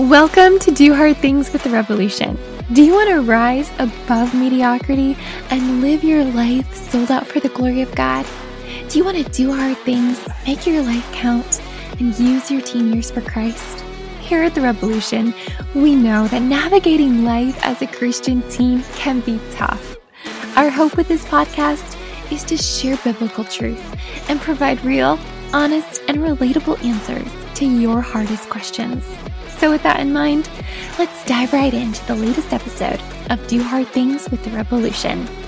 Welcome to Do Hard Things with the Rebelution. Do you want to rise above mediocrity and live your life sold out for the glory of God? Do you want to do hard things, make your life count, and use your teen years for Christ? Here at the Rebelution, we know that navigating life as a Christian teen can be tough. Our hope with this podcast is to share biblical truth and provide real, honest, and relatable answers to your hardest questions. So, with that in mind, let's dive right into the latest episode of Do Hard Things with the Rebelution.